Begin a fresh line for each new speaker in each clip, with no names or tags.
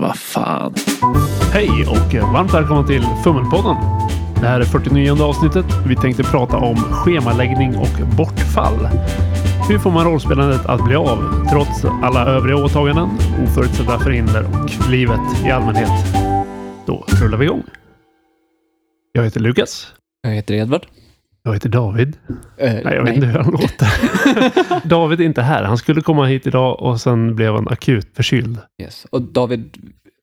Vad fan.
Hej och varmt välkomna till Fummelpodden. Det här är 49 avsnittet. Vi tänkte prata om schemaläggning och bortfall. Hur får man rollspelandet att bli av trots alla övriga åtaganden, oförutsedda förhinder och livet i allmänhet? Då rullar vi igång. Jag heter Lukas.
Jag heter Edvard.
Jag heter David.
Eh,
Nej, jag vet inte hur han låter. David är inte här. Han skulle komma hit idag och sen blev han akut förkyld.
Yes. Och David,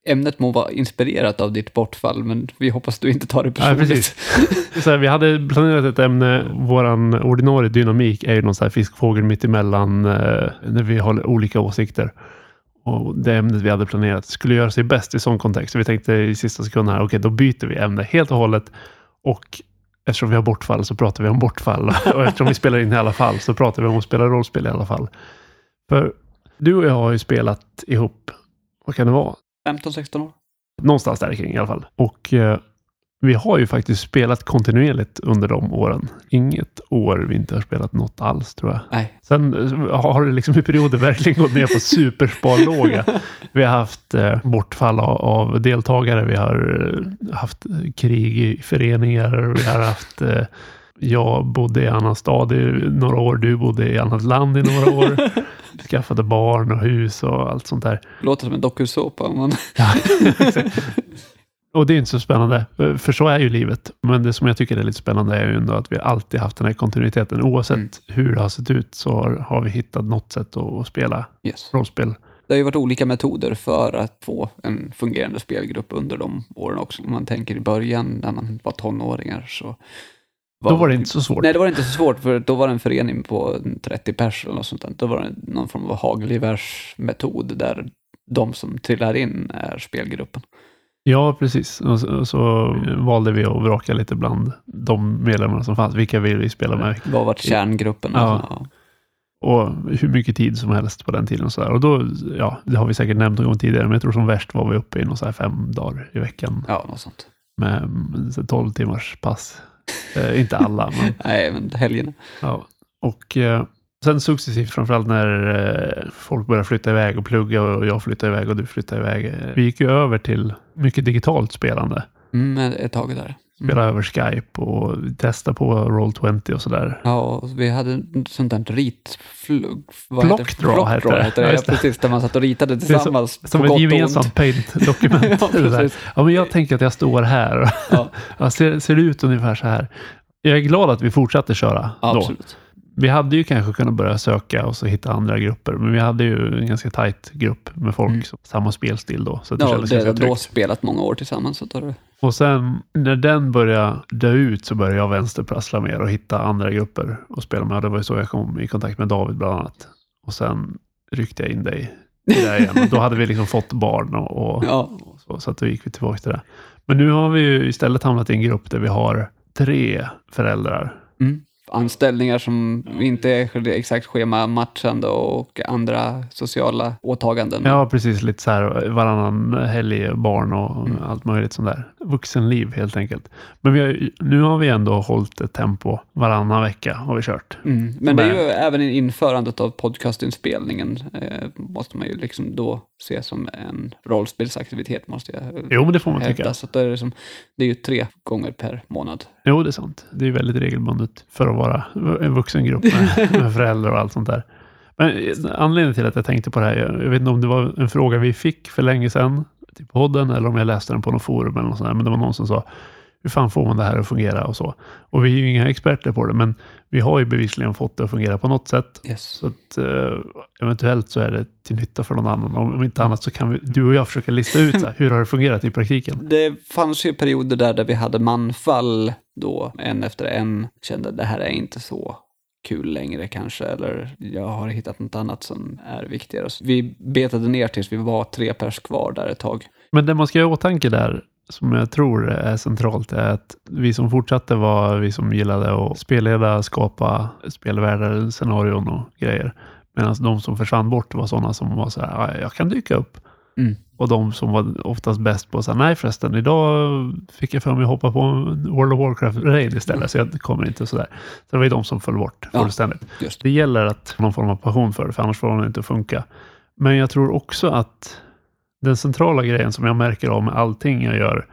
ämnet må vara inspirerat av ditt bortfall, men vi hoppas du inte tar det
Nej,
personligt.
precis. Så här, vi hade planerat ett ämne. Våran ordinarie dynamik är ju någon så här fiskfågel mittemellan eh, när vi har olika åsikter. Och det ämnet vi hade planerat skulle göra sig bäst i sån kontext. Så vi tänkte i sista sekunden här, okej, då byter vi ämne helt och hållet. Och eftersom vi har bortfall så pratar vi om bortfall. Och eftersom vi spelar in i alla fall så pratar vi om att spela rollspel i alla fall. För du och jag har ju spelat ihop, vad kan det vara?
15-16 år?
Någonstans där kring i alla fall. Och eh, vi har ju faktiskt spelat kontinuerligt under de åren. Inget år vi inte har spelat något alls tror jag.
Nej.
Sen eh, har det liksom i perioder verkligen gått ner på supersparlåga. Vi har haft eh, bortfall av, deltagare. Vi har eh, haft krig i föreningar. Vi har haft eh, jag bodde i annan stad i några år. Du bodde i annat land i några år. Skaffade barn och hus och allt sånt där.
Låter som en dokusåpa.
Ja, och det är inte så spännande, för så är ju livet. Men det som jag tycker är lite spännande är ju ändå att vi alltid haft den här kontinuiteten. Oavsett
Mm.
hur det har sett ut så har, vi hittat något sätt att, att spela
Yes.
rollspel.
Det har ju varit olika metoder för att få en fungerande spelgrupp under de åren också. Om man tänker i början när man var tonåringar så...
Då var det inte så svårt.
Nej, det var inte så svårt, för då var det en förening på 30 pers eller något sånt där. Då var det någon form av hagelgevärsmetod där de som trillar in är spelgruppen.
Ja, precis. Och så, och så valde vi att vraka lite bland de medlemmar som fanns. Vilka vill vi spela med?
Vad var kärngruppen?
Ja.
Ja.
Och hur mycket tid som helst på den tiden. Och, så där. och då, ja, det har vi säkert nämnt någon gång tidigare, men jag tror som värst var vi uppe i någon så här fem dagar i veckan.
ja, något sånt.
med mm, så 12 timmars pass. Eh, inte alla, men
Nej, men helgerna.
ja. Och eh, sen successivt, framförallt när eh, folk började flytta iväg och plugga och jag flyttade iväg och du flyttade iväg. Eh, vi gick ju över till mycket digitalt spelande.
Mm, ett tag där.
Spela över Skype och testa på Roll20 och sådär.
Ja, och vi hade sånt där ritflugg. vad heter det?
Heter det. Ja,
Ja, precis, där man satt och ritade
som-
tillsammans.
Som
på
ett gemensamt paint-dokument.
Ja,
ja, men jag tänker att jag står här.
Ja,
Ja, ser, ser det ut ungefär så här. Jag är glad att vi fortsatte köra då.
absolut.
Vi hade ju kanske kunnat börja söka och så hitta andra grupper, men vi hade ju en ganska tajt grupp med folk
Mm.
som samma spelstil då. Så det
Ja, det då spelat många år tillsammans. Så tar det.
Och sen när den började dö ut så började jag vänsterprassla mer och hitta andra grupper och spela med. Och det var ju så jag kom i kontakt med David bland annat. Och sen ryckte jag in dig i det igen. Och då hade vi liksom fått barn och, och,
Ja.
och så, så att då gick vi tillbaka till det. Men nu har vi ju istället hamnat i en grupp där vi har tre föräldrar
Mm. Anställningar som inte är exakt schemamatchande och andra sociala åtaganden.
Ja, precis. Lite så här varannan helg, barn och
Mm.
allt möjligt sånt där. Vuxenliv helt enkelt. Men vi har, nu har vi ändå hållit ett tempo varannan vecka har vi kört.
Mm. Men det är
Men-
ju även i införandet av podcastinspelningen eh, måste man ju liksom då se som en rollspelsaktivitet måste jag
Jo, men det får man
hävda.
tycka.
Så att det, är liksom, det är ju tre gånger per månad.
Jo, det är sant. Det är väldigt regelbundet för att vara en vuxen grupp med, med föräldrar och allt sånt där. Men eh, anledningen till att jag tänkte på det här, jag vet inte om det var en fråga vi fick för länge sedan till podden eller om jag läste den på något forum eller något sånt där, men det var någon som sa hur fan får man det här att fungera och så. Och vi är ju inga experter på det, men vi har ju bevisligen fått det att fungera på något sätt.
Yes.
Så att eh, eventuellt så är det till nytta för någon annan. Om, om inte annat så kan vi, du och jag försöka lista ut så här, hur har det fungerat i praktiken.
Det fanns ju perioder där, där vi hade manfall då, en efter en, kände att det här är inte så kul längre kanske, eller jag har hittat något annat som är viktigare. Så vi betade ner tills vi var tre pers kvar där ett tag.
Men det man ska ha i åtanke där, som jag tror är centralt, är att vi som fortsatte var vi som gillade att spelleda, skapa spelvärldar, scenarion och grejer. Medan de som försvann bort var sådana som var så här, jag kan dyka upp.
Mm.
Och de som var oftast bäst på så här, nej förresten, idag fick jag för mig att hoppa på en World of Warcraft-raid istället, så jag kommer inte sådär. Så det var ju de som föll bort
Ja.
fullständigt.
Just.
Det gäller att ha någon form av passion för det, för annars får det inte att funka. Men jag tror också att Den centrala grejen som jag märker av med allting jag gör,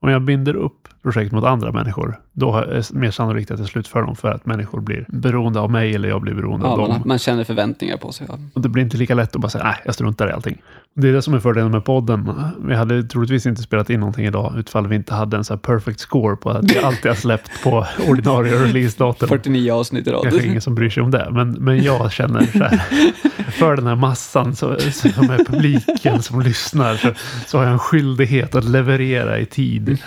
om jag binder upp projekt mot andra människor, då är det mer sannolikt att jag slutför dem för att människor blir beroende av mig eller jag blir beroende
Ja,
av dem.
man, känner förväntningar på sig. Ja.
Och det blir inte lika lätt att bara säga nej, jag struntar i allting. Det är det som är fördelen med podden. Vi hade troligtvis inte spelat in någonting idag utifall vi inte hade en så perfect score på att vi alltid har släppt på ordinarie releasedatum.
49 avsnitt i rad.
Kanske ingen som bryr sig om det, men, men jag känner så här, för den här massan så, som är publiken som lyssnar så, så har jag en skyldighet att leverera i tid.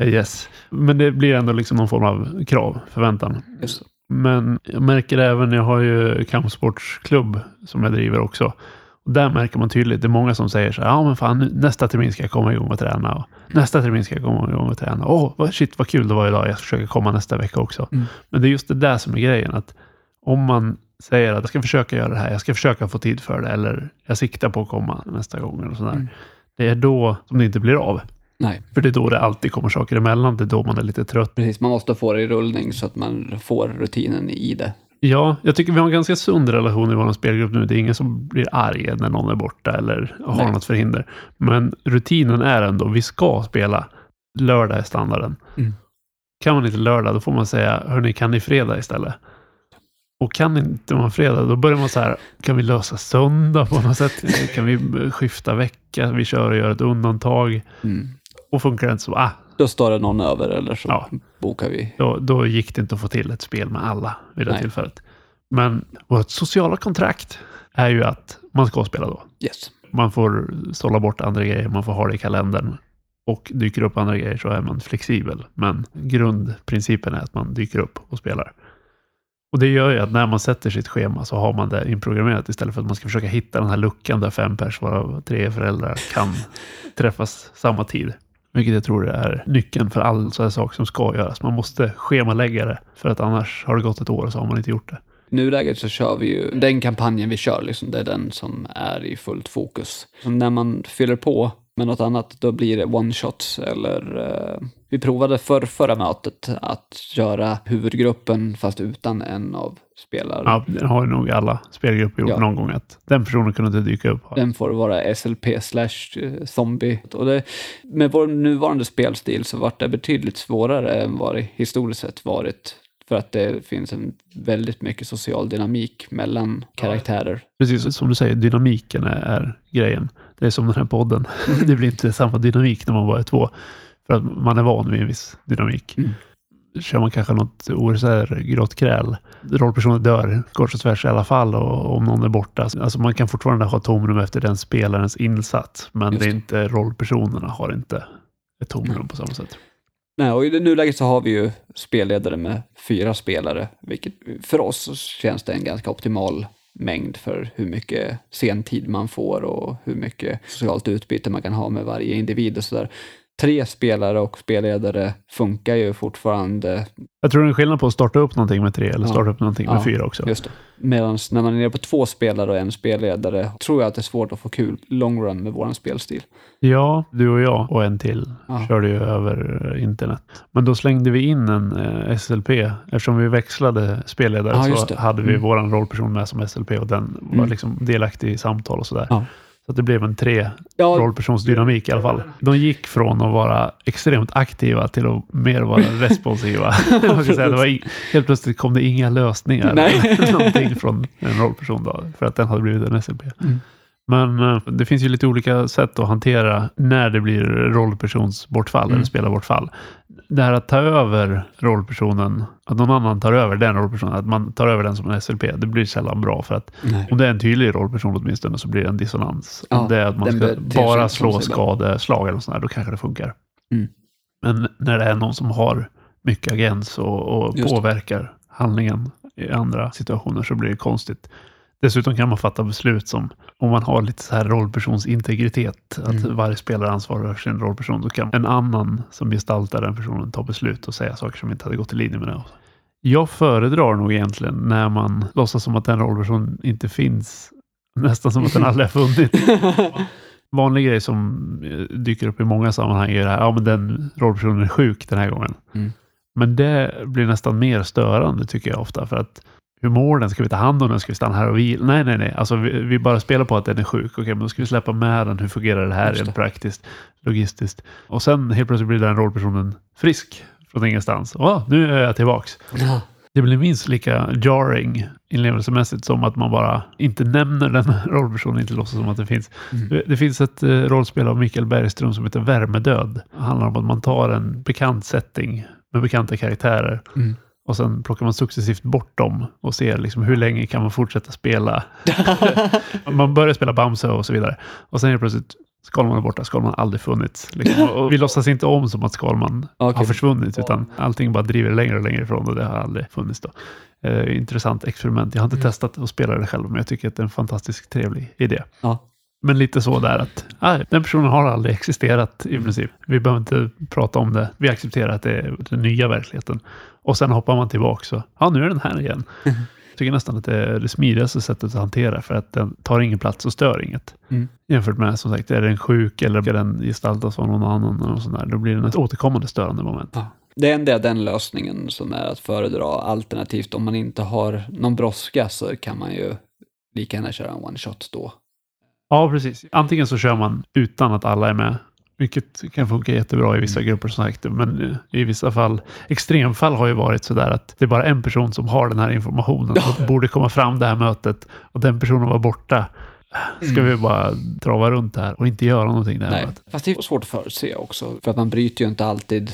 Yes. Men det blir ändå liksom någon form av krav, förväntan.
Just det.
Men jag märker även, jag har ju kampsportsklubb som jag driver också. Och där märker man tydligt, det är många som säger så här, ja men fan nästa termin ska jag komma igång och träna. Och nästa termin ska jag komma igång och träna. Åh, vad, shit vad kul det var idag, jag försöker komma nästa vecka också.
Mm.
Men det är just det där som är grejen, att om man säger att jag ska försöka göra det här, jag ska försöka få tid för det, eller jag siktar på att komma nästa gång eller sådär.
Mm.
Det är då som det inte blir av.
Nej,
För det är då det alltid kommer saker emellan, det är då man är lite trött.
precis. Man måste få det i rullning så att man får rutinen i det.
Ja, jag tycker vi har en ganska sund relation i vår spelgrupp nu. Det är ingen som blir arg när någon är borta eller har
Nej.
något förhinder. Men rutinen är ändå, vi ska spela. Lördag är standarden.
Mm.
Kan man inte lördag, då får man säga, hörni, kan ni fredag istället? Och kan inte man fredag, då börjar man så här, kan vi lösa söndag på något sätt? Kan vi skifta vecka? Vi kör och gör ett undantag.
Mm.
Och funkar det inte så, ah,
Då står det någon över eller så
Ja.
bokar vi.
då, då gick det inte att få till ett spel med alla vid det
Nej.
tillfället. Men vårt sociala kontrakt är ju att man ska spela då.
Yes.
Man får sålla bort andra grejer, man får ha det i kalendern. Och dyker upp andra grejer så är man flexibel. Men grundprincipen är att man dyker upp och spelar. Och det gör ju att när man sätter sitt schema så har man det inprogrammerat istället för att man ska försöka hitta den här luckan där fem pers, varav tre föräldrar, kan träffas samma tid. Vilket jag tror är nyckeln för all sån här sak som ska göras. Man måste schemalägga det för att annars har det gått ett år och så har man inte gjort det.
I nuläget så kör vi ju, den kampanjen vi kör, liksom, det är den som är i fullt fokus. Så när man fyller på med något annat, då blir det one-shots eller eh, vi provade för förra mötet att göra huvudgruppen fast utan en av spelarna.
Ja, det har ju nog alla spelgrupper gjort
Ja.
någon gång att den personen kunde inte dyka upp.
Den får vara SLP slash eh, zombie. Och det, med vår nuvarande spelstil så vart det betydligt svårare än vad det historiskt sett varit. För att det finns en väldigt mycket social dynamik mellan karaktärer.
Precis som du säger, dynamiken är, är grejen. Det är som den här podden. det blir inte samma dynamik när man bara är två. För att man är van vid en viss dynamik.
Mm.
Kör man kanske något OSR, grått kräl. Rollpersonen dör kors och tvärs i alla fall och om någon är borta. Alltså man kan fortfarande ha tomrum efter den spelarens insats. Men
Just
det är
det.
inte rollpersonerna har inte ett tomrum på samma sätt.
Nej, och i det nuläget så har vi ju spelledare med fyra spelare, vilket för oss känns det en ganska optimal mängd för hur mycket sentid man får och hur mycket socialt utbyte man kan ha med varje individ och sådär. Tre spelare och spelledare funkar ju fortfarande,
Jag tror det är en skillnad på att starta upp någonting med tre eller
Ja.
starta upp någonting med
Ja,
fyra också.
just det. Medan när man är nere på två spelare och en spelledare tror jag att det är svårt att få kul long run med våran spelstil.
Ja, du och jag och en till
Ja.
körde ju över eh, internet. Men då slängde vi in en eh, SLP. Eftersom vi växlade spelledare
Ja,
så hade vi
Mm.
våran rollperson med som SLP och den var
Mm.
liksom delaktig i samtal och sådär.
Ja.
Så att det blev en tre
Ja,
rollpersonsdynamik i alla fall. De gick från att vara extremt aktiva till att mer vara responsiva. Man kan säga, det var i, helt plötsligt kom det inga lösningar.
Nej.
Någonting från en rollperson då, för att den hade blivit en SLP.
Mm.
Men eh, det finns ju lite olika sätt att hantera när det blir rollpersonsbortfall
Mm.
eller spelarbortfall. Det här att ta över rollpersonen, att någon annan tar över den rollpersonen, att man tar över den som en SLP, det blir sällan bra för att
nej.
om det är en tydlig rollperson åtminstone så blir det en dissonans.
Ja,
om det är att man ska bara slå skadeslag eller sånt där, då kanske det funkar.
Mm.
Men när det är någon som har mycket agens och, och påverkar handlingen i andra situationer så blir det konstigt. Dessutom kan man fatta beslut som, om man har lite så här rollpersonsintegritet, att
Mm.
varje spelare ansvarar för sin rollperson, då kan en annan som gestaltar den personen ta beslut och säga saker som inte hade gått i linje med det. Jag föredrar nog egentligen när man låtsas som att den rollpersonen inte finns, nästan som att den aldrig har funnits. Vanlig grej som eh, dyker upp i många sammanhang är det här, ja men den rollpersonen är sjuk den här gången.
Mm.
Men det blir nästan mer störande tycker jag ofta för att hur mår den? Ska vi ta hand om den? Ska vi stanna här och vila? Nej, nej, nej. Alltså, vi, vi bara spelar på att den är sjuk. Okej, men då ska vi släppa med den. Hur fungerar det här rent praktiskt, logistiskt? Och sen helt plötsligt blir den rollpersonen frisk från ingenstans. Åh, nu är jag tillbaks.
Ja.
Det blir minst lika jarring inlevelsemässigt som att man bara inte nämner den rollpersonen, inte låtsas som att den finns.
Mm.
Det, det finns ett eh, rollspel av Mikael Bergström som heter Värmedöd. Det handlar om att man tar en bekant setting med bekanta karaktärer
Mm.
Och sen plockar man successivt bort dem och ser liksom hur länge kan man fortsätta spela. man börjar spela Bamse och så vidare. Och sen är det plötsligt Skalman är borta, Skalman har aldrig funnits. Liksom. Och vi låtsas inte om som att Skalman
Okej.
har försvunnit, utan allting bara driver längre och längre ifrån och det har aldrig funnits. Då. Eh, intressant experiment. Jag har inte
Mm.
testat att spela det själv, men jag tycker att det är en fantastiskt trevlig idé.
Ja.
Men lite så där att ah, den personen har aldrig existerat i princip. Vi behöver inte prata om det. Vi accepterar att det är den nya verkligheten. Och sen hoppar man tillbaka så, ja nu är den här igen. Jag tycker nästan att det är det smidigaste sättet att hantera för att den tar ingen plats och stör inget.
Mm.
Jämfört med som sagt, är den sjuk eller ska den gestaltas av någon annan eller något sånt där, då blir den ett återkommande störande moment.
Ja. Det enda är den lösningen som är att föredra. Alternativt om man inte har någon brådska så kan man ju lika gärna köra en one shot då.
Ja, precis. Antingen så kör man utan att alla är med, vilket kan funka jättebra i vissa grupper som sagt, men eh, i vissa fall, extremfall har ju varit sådär att det är bara en person som har den här informationen och borde komma fram det här mötet och den personen var borta. Ska vi bara trava runt här och inte göra någonting det här
Nej,
mötet?
fast det är svårt att förutse också. För att man bryter ju inte alltid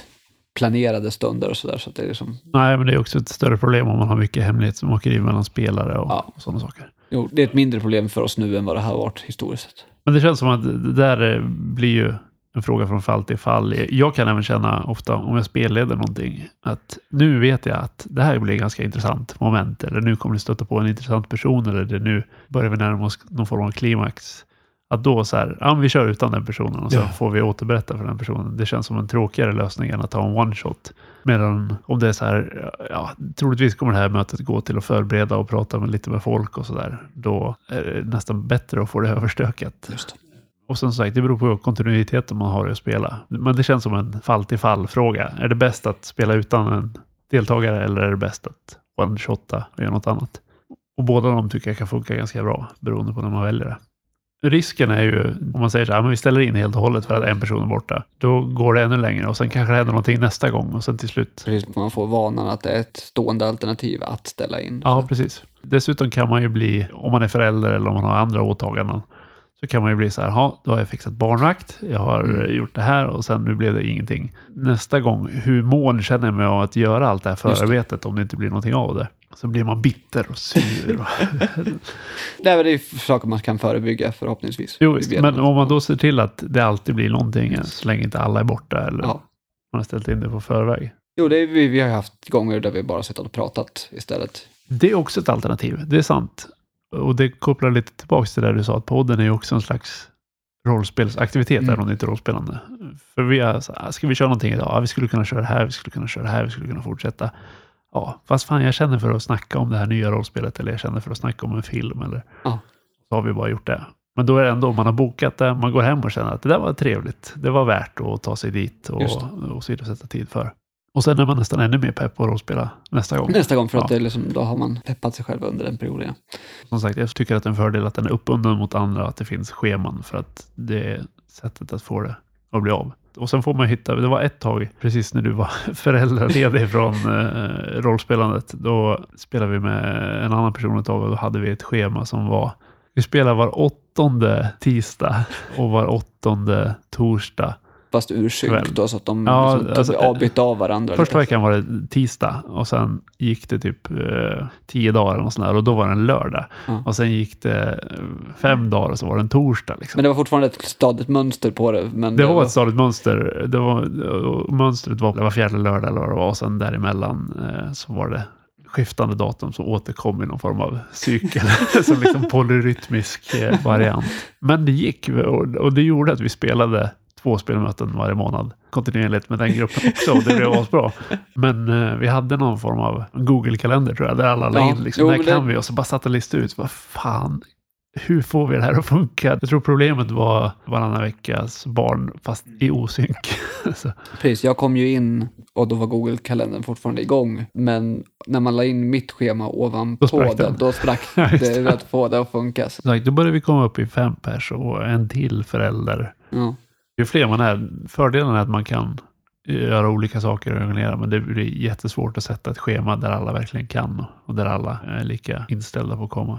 planerade stunder och sådär. Så att det är liksom,
Nej, men det är också ett större problem om man har mycket hemlighetsmakeri mellan spelare och,
Ja.
och sådana saker
jo, det är ett mindre problem för oss nu än vad det har varit historiskt sett.
Men det känns som att det där eh, blir ju en fråga från fall till fall. Jag kan även känna ofta om jag spelleder någonting att nu vet jag att det här blir ett ganska intressant moment eller nu kommer det stöta på en intressant person eller det nu börjar vi närma oss någon form av klimax. Att då så här, ja vi kör utan den personen och så
Ja.
får vi återberätta för den personen. Det känns som en tråkigare lösning än att ha en one shot. Medan om det är så här, ja, troligtvis kommer det här mötet gå till att förbereda och prata med lite med folk och så där. Då är det nästan bättre att få det överstökat.
Just.
Och som sagt, det beror på kontinuiteten man har i att spela. Men det känns som en fall till fall fråga. Är det bäst att spela utan en deltagare eller är det bäst att one-shotta och göra något annat? Och båda de tycker jag kan funka ganska bra beroende på när man väljer det. Risken är ju, om man säger så här, men vi ställer in helt och hållet för att en person är borta. Då går det ännu längre och sen kanske det händer någonting nästa gång och sen till slut
Precis, man får vanan att det är ett stående alternativ att ställa in.
Ja, precis. Dessutom kan man ju bli, om man är förälder eller om man har andra åtaganden, så kan man ju bli så här, ja, då har jag fixat barnvakt, jag har
Mm.
gjort det här och sen nu blev det ingenting. Nästa gång, hur mån känner jag mig av att göra allt det här förarbetet om det inte blir någonting av det? Så blir man bitter och sur.
Det är saker man kan förebygga förhoppningsvis.
jo,
Vi
visst, men om man då ser till att det alltid blir någonting, så länge inte alla är borta eller
Ja.
man har ställt in det på förväg.
Jo, det är, vi, vi har haft gånger där vi bara suttit och pratat istället.
Det är också ett alternativ, det är sant. Och det kopplar lite tillbaka till det där du sa, att podden är ju också en slags rollspelsaktivitet,
Mm.
även om det inte är rollspelande. För vi är så här, ska vi köra någonting idag? Ja, vi skulle kunna köra det här, vi skulle kunna köra det här, vi skulle kunna fortsätta. Ja, fast fan jag känner för att snacka om det här nya rollspelet eller jag känner för att snacka om en film eller
Ja.
så har vi bara gjort det. Men då är det ändå, man har bokat det, man går hem och känner att det där var trevligt. Det var värt att ta sig dit och, och så vidare sätta tid för. Och sen är man nästan ännu mer pepp på att rollspela nästa gång.
Nästa gång, för att
Ja.
liksom, då har man peppat sig själv under den perioden. ja.
Som sagt, jag tycker att det är en fördel att den är uppbunden mot andra, att det finns scheman för att det är sättet att få det att bli av. Och sen får man hitta, det var ett tag, precis när du var föräldraledig från eh, rollspelandet, då spelade vi med en annan person ett tag och då hade vi ett schema som var, vi spelar var åttonde tisdag och var åttonde torsdag.
Fast ur synk då, så att de
Ja,
liksom
alltså,
avbytte av varandra.
Första veckan var det tisdag och sen gick det typ eh, tio dagar eller något sånt där, och då var det en lördag.
Ja.
Och sen gick det eh, fem dagar och så var det en torsdag. Liksom.
Men det var fortfarande ett stadigt mönster på det. Men
Det var ett stadigt mönster. Det var, och mönstret var, det var fjärde lördag eller vad det var och sen däremellan eh, så var det skiftande datum som återkom i någon form av cykel. som liksom polyrytmisk eh, variant. Men det gick och, och det gjorde att vi spelade två spelmöten varje månad kontinuerligt med den gruppen också och det blev asbra. Men eh, vi hade någon form av Google-kalender tror jag, där alla la in liksom,
jo,
när kan
det-
vi? Och så bara satt och listade ut, vad fan, hur får vi det här att funka? Jag tror problemet var varannan veckas barn fast i osynk.
Precis, jag kom ju in och då var Google-kalendern fortfarande igång. Men när man la in mitt schema
Då
ovanpå det,
den.
då sprack
Ja,
det att få det att funka. Så,
då började vi komma upp i fem pers och en till förälder.
ja.
Ju fler man är, fördelen är att man kan göra olika saker och jonglera, men det blir jättesvårt att sätta ett schema där alla verkligen kan och där alla är lika inställda på att komma.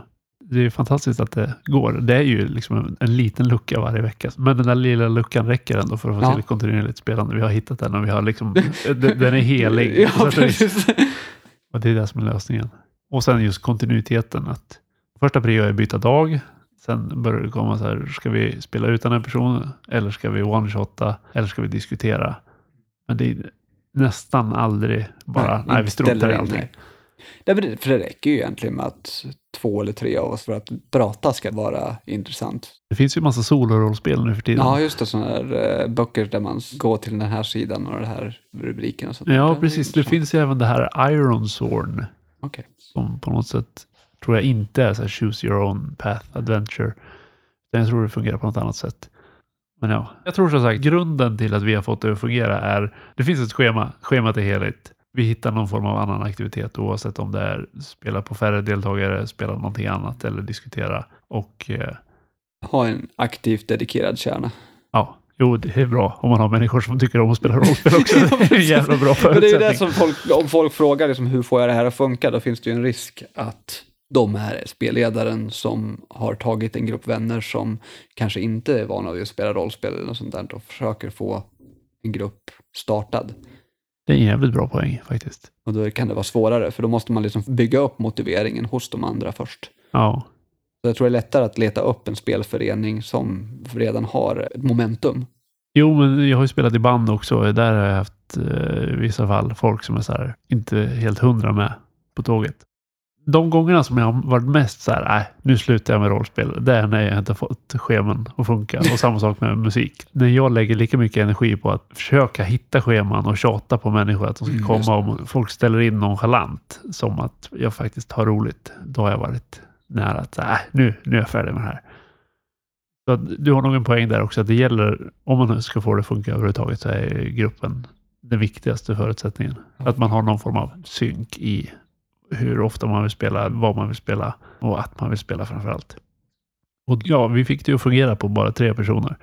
Det är fantastiskt att det går. Det är ju liksom en, en liten lucka varje vecka, men den där lilla luckan räcker ändå för att få
Ja.
till ett kontinuerligt spelande. Vi har hittat den och vi har liksom, den den är helig.
Ja, precis.
Och det är det som är lösningen. Och sen just kontinuiteten. att Första prio är byta dag. Sen börjar det komma så här, ska vi spela utan en person? Eller ska vi one-shotta? Eller ska vi diskutera? Men det är nästan aldrig bara, nej, vi
inte
struntar i allting.
nej. Nej, för det räcker ju egentligen med att två eller tre av oss för att prata ska vara intressant.
Det finns ju massa solorollspel nu för tiden.
Ja, just det, sådana här eh, böcker där man går till den här sidan och den här rubriken och sånt.
Ja, precis. Det finns ju även det här Iron Sword
Okej.
som på något sätt tror jag inte är så här choose your own path adventure. Jag tror det fungerar på något annat sätt. Men ja, jag tror som sagt grunden till att vi har fått det att fungera är det finns ett schema. Schemat är heligt. Vi hittar någon form av annan aktivitet oavsett om det är spela på färre deltagare, spela någonting annat eller diskutera. Och eh,
Ha en aktivt dedikerad kärna.
ja, jo, det är bra om man har människor som tycker om att spela rollspel också. Det är en jävla bra
Men det är ju det
förutsättning.
som folk, om folk frågar liksom, hur får jag det här att funka, då finns det ju en risk att de här spelledaren som har tagit en grupp vänner som kanske inte är vana vid att spela rollspel eller något sånt där och försöker få en grupp startad.
Det är en jävligt bra poäng faktiskt.
Och då kan det vara svårare, för då måste man liksom bygga upp motiveringen hos de andra först.
Ja,
Så jag tror det är lättare att leta upp en spelförening som redan har ett momentum.
Jo, men jag har ju spelat i band också. Där har jag haft eh, i vissa fall folk som är här, inte helt hundra med på tåget. De gångerna som jag har varit mest så här, nej, nu slutar jag med rollspel. Det är när jag inte fått scheman att funka. Och samma sak med musik. När jag lägger lika mycket energi på att försöka hitta scheman och tjata på människor att de ska
Mm,
komma och folk ställer in nonchalant som att jag faktiskt har roligt. Då har jag varit nära att, nej, nu, nu är jag färdig med det här. Så du har nog en poäng där också. Att det gäller, om man ska få det att funka överhuvudtaget, så är gruppen den viktigaste förutsättningen. Att man har någon form av synk i hur ofta man vill spela, vad man vill spela och att man vill spela framför allt. Och ja, vi fick det ju att fungera på bara tre personer.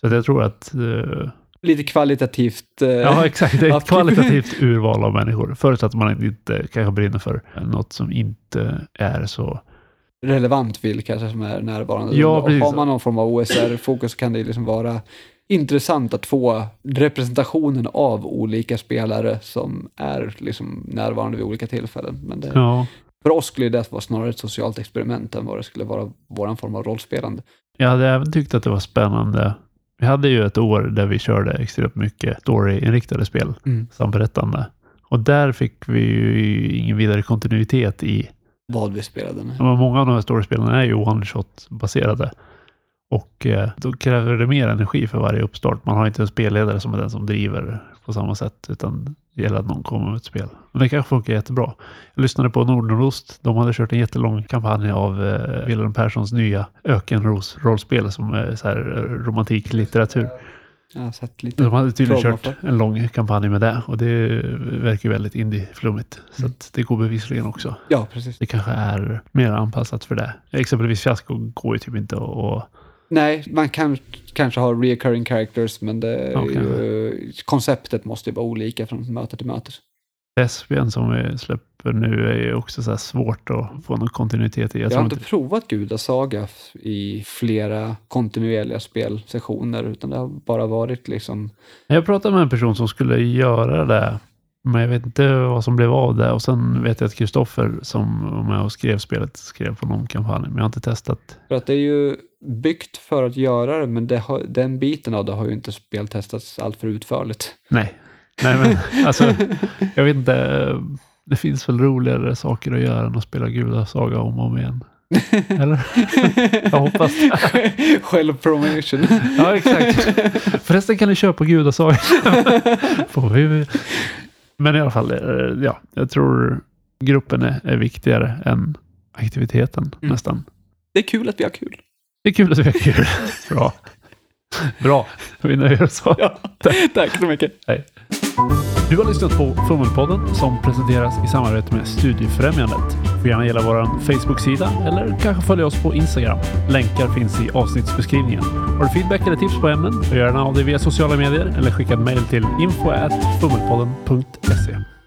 Så att jag tror att, eh,
Lite kvalitativt. eh,
ja exakt, ett kvalitativt urval av människor. Förutsatt att man inte kanske brinner för något som inte är så
relevant vill kanske som är närvarande.
Ja, precis.
har man någon form av OSR-fokus kan det liksom vara intressant att få representationen av olika spelare som är liksom närvarande vid olika tillfällen. Men det,
Ja,
för oss skulle det vara snarare ett socialt experiment än vad det skulle vara vår form av rollspelande.
jag hade även tyckt att det var spännande. Vi hade ju ett år där vi körde extremt mycket story-inriktade spel, samberättande. Och där fick vi ju ingen vidare kontinuitet i
Vad vi spelade. med.
Men Många av de här storiespelen är ju one-shot-baserade. Och eh, då kräver det mer energi för varje uppstart. Man har inte en spelledare som är den som driver på samma sätt, utan det gäller att någon kommer med ett spel. Men det kanske funkar jättebra. Jag lyssnade på Nordnordost. De hade kört en jättelång kampanj av eh, Wilhelm Perssons nya Ökenros-rollspel som är så här eh, romantiklitteratur.
Jag har sett lite.
De hade tydligen kört en lång kampanj med det och det verkar ju väldigt indie-flummigt. Så att det går bevisligen också.
Ja, precis.
Det kanske är mer anpassat för det. Exempelvis fiasko går ju typ inte att...
Nej, man kan kanske ha reoccurring characters, men det
Okej.
ju, konceptet måste ju vara olika från möte till möte.
Thespian som vi släpper nu är ju också så svårt att få någon kontinuitet i. Jag
Jag, har
inte...
provat Gudasaga i flera kontinuerliga spelsessioner, utan det har bara varit liksom...
Jag pratade med en person som skulle göra det, men jag vet inte vad som blev av det. Och sen vet jag att Kristoffer som var med och skrev spelet skrev på någon kampanj, men jag har inte testat.
För att det är ju byggt för att göra det, men det har, den biten av det har ju inte speltestats allt för utförligt.
Nej, nej men alltså, jag vet inte. Det finns väl roligare saker att göra än att spela Gudasaga om och om igen. Eller? Jag hoppas det.
Självpromotion.
Ja, exakt. Förresten kan ni köpa Gudasaga. Men i alla fall, eh, ja, jag tror gruppen är, är viktigare än aktiviteten
Mm.
nästan.
Det är kul att vi har kul.
Det är kul att vi har kul. Bra. Bra. Vi nöjer oss så.
Ja, tack så mycket.
Hej. Du har lyssnat på Fummelpodden som presenteras i samarbete med Studiefrämjandet. Du får gärna gilla vår Facebook-sida eller kanske följa oss på Instagram. Länkar finns i avsnittsbeskrivningen. Har du feedback eller tips på ämnen? Gör gärna av dig via sociala medier eller skicka ett mejl till info.fummelpodden.se